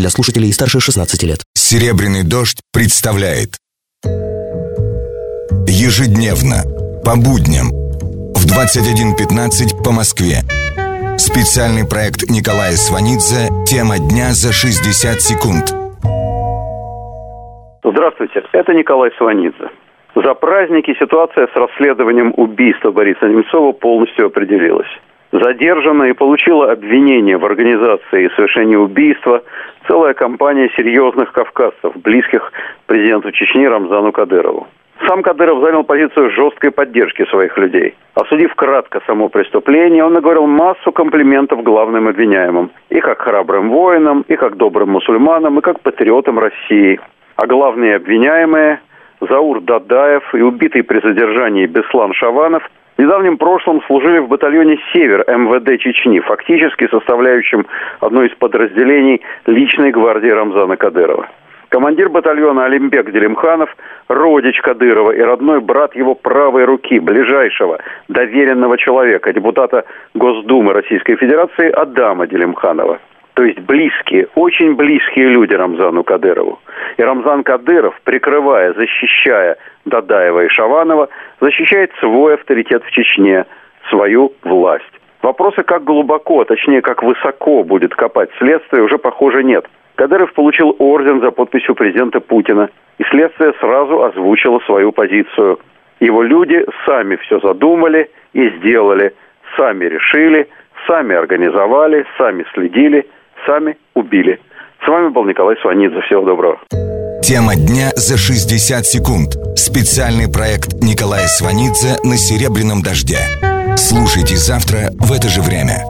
для слушателей старше 16 лет. Серебряный дождь представляет Ежедневно, по будням, в 21.15 по Москве. Специальный проект Николая Сванидзе «Тема дня за 60 секунд». Здравствуйте, это Николай Сванидзе. За праздники ситуация с расследованием убийства Бориса Немцова полностью определилась. Задержана и получила обвинение в организации и совершении убийства целая компания серьезных кавказцев, близких президенту Чечни Рамзану Кадырову. Сам Кадыров занял позицию жесткой поддержки своих людей. Осудив кратко само преступление, он наговорил массу комплиментов главным обвиняемым. И как храбрым воинам, и как добрым мусульманам, и как патриотам России. А главные обвиняемые Заур Дадаев и убитый при задержании Беслан Шаванов недавнем прошлом служили в батальоне «Север» МВД Чечни, фактически составляющим одно из подразделений личной гвардии Рамзана Кадырова. Командир батальона Алимбек Делимханов, родич Кадырова и родной брат его правой руки, ближайшего, доверенного человека, депутата Госдумы Российской Федерации Адама Делимханова. То есть близкие, очень близкие люди Рамзану Кадырову. И Рамзан Кадыров, прикрывая, защищая Дадаева и Шаванова, защищает свой авторитет в Чечне, свою власть. Вопросы, как глубоко, точнее, как высоко будет копать следствие, уже, похоже, нет. Кадыров получил орден за подписью президента Путина, и следствие сразу озвучило свою позицию. Его люди сами все задумали и сделали, сами решили, сами организовали, сами следили, сами убили. С вами был Николай Сванидзе. Всего доброго. Тема дня за 60 секунд. Специальный проект Николая Сванидзе на «Серебряном дожде». Слушайте завтра в это же время.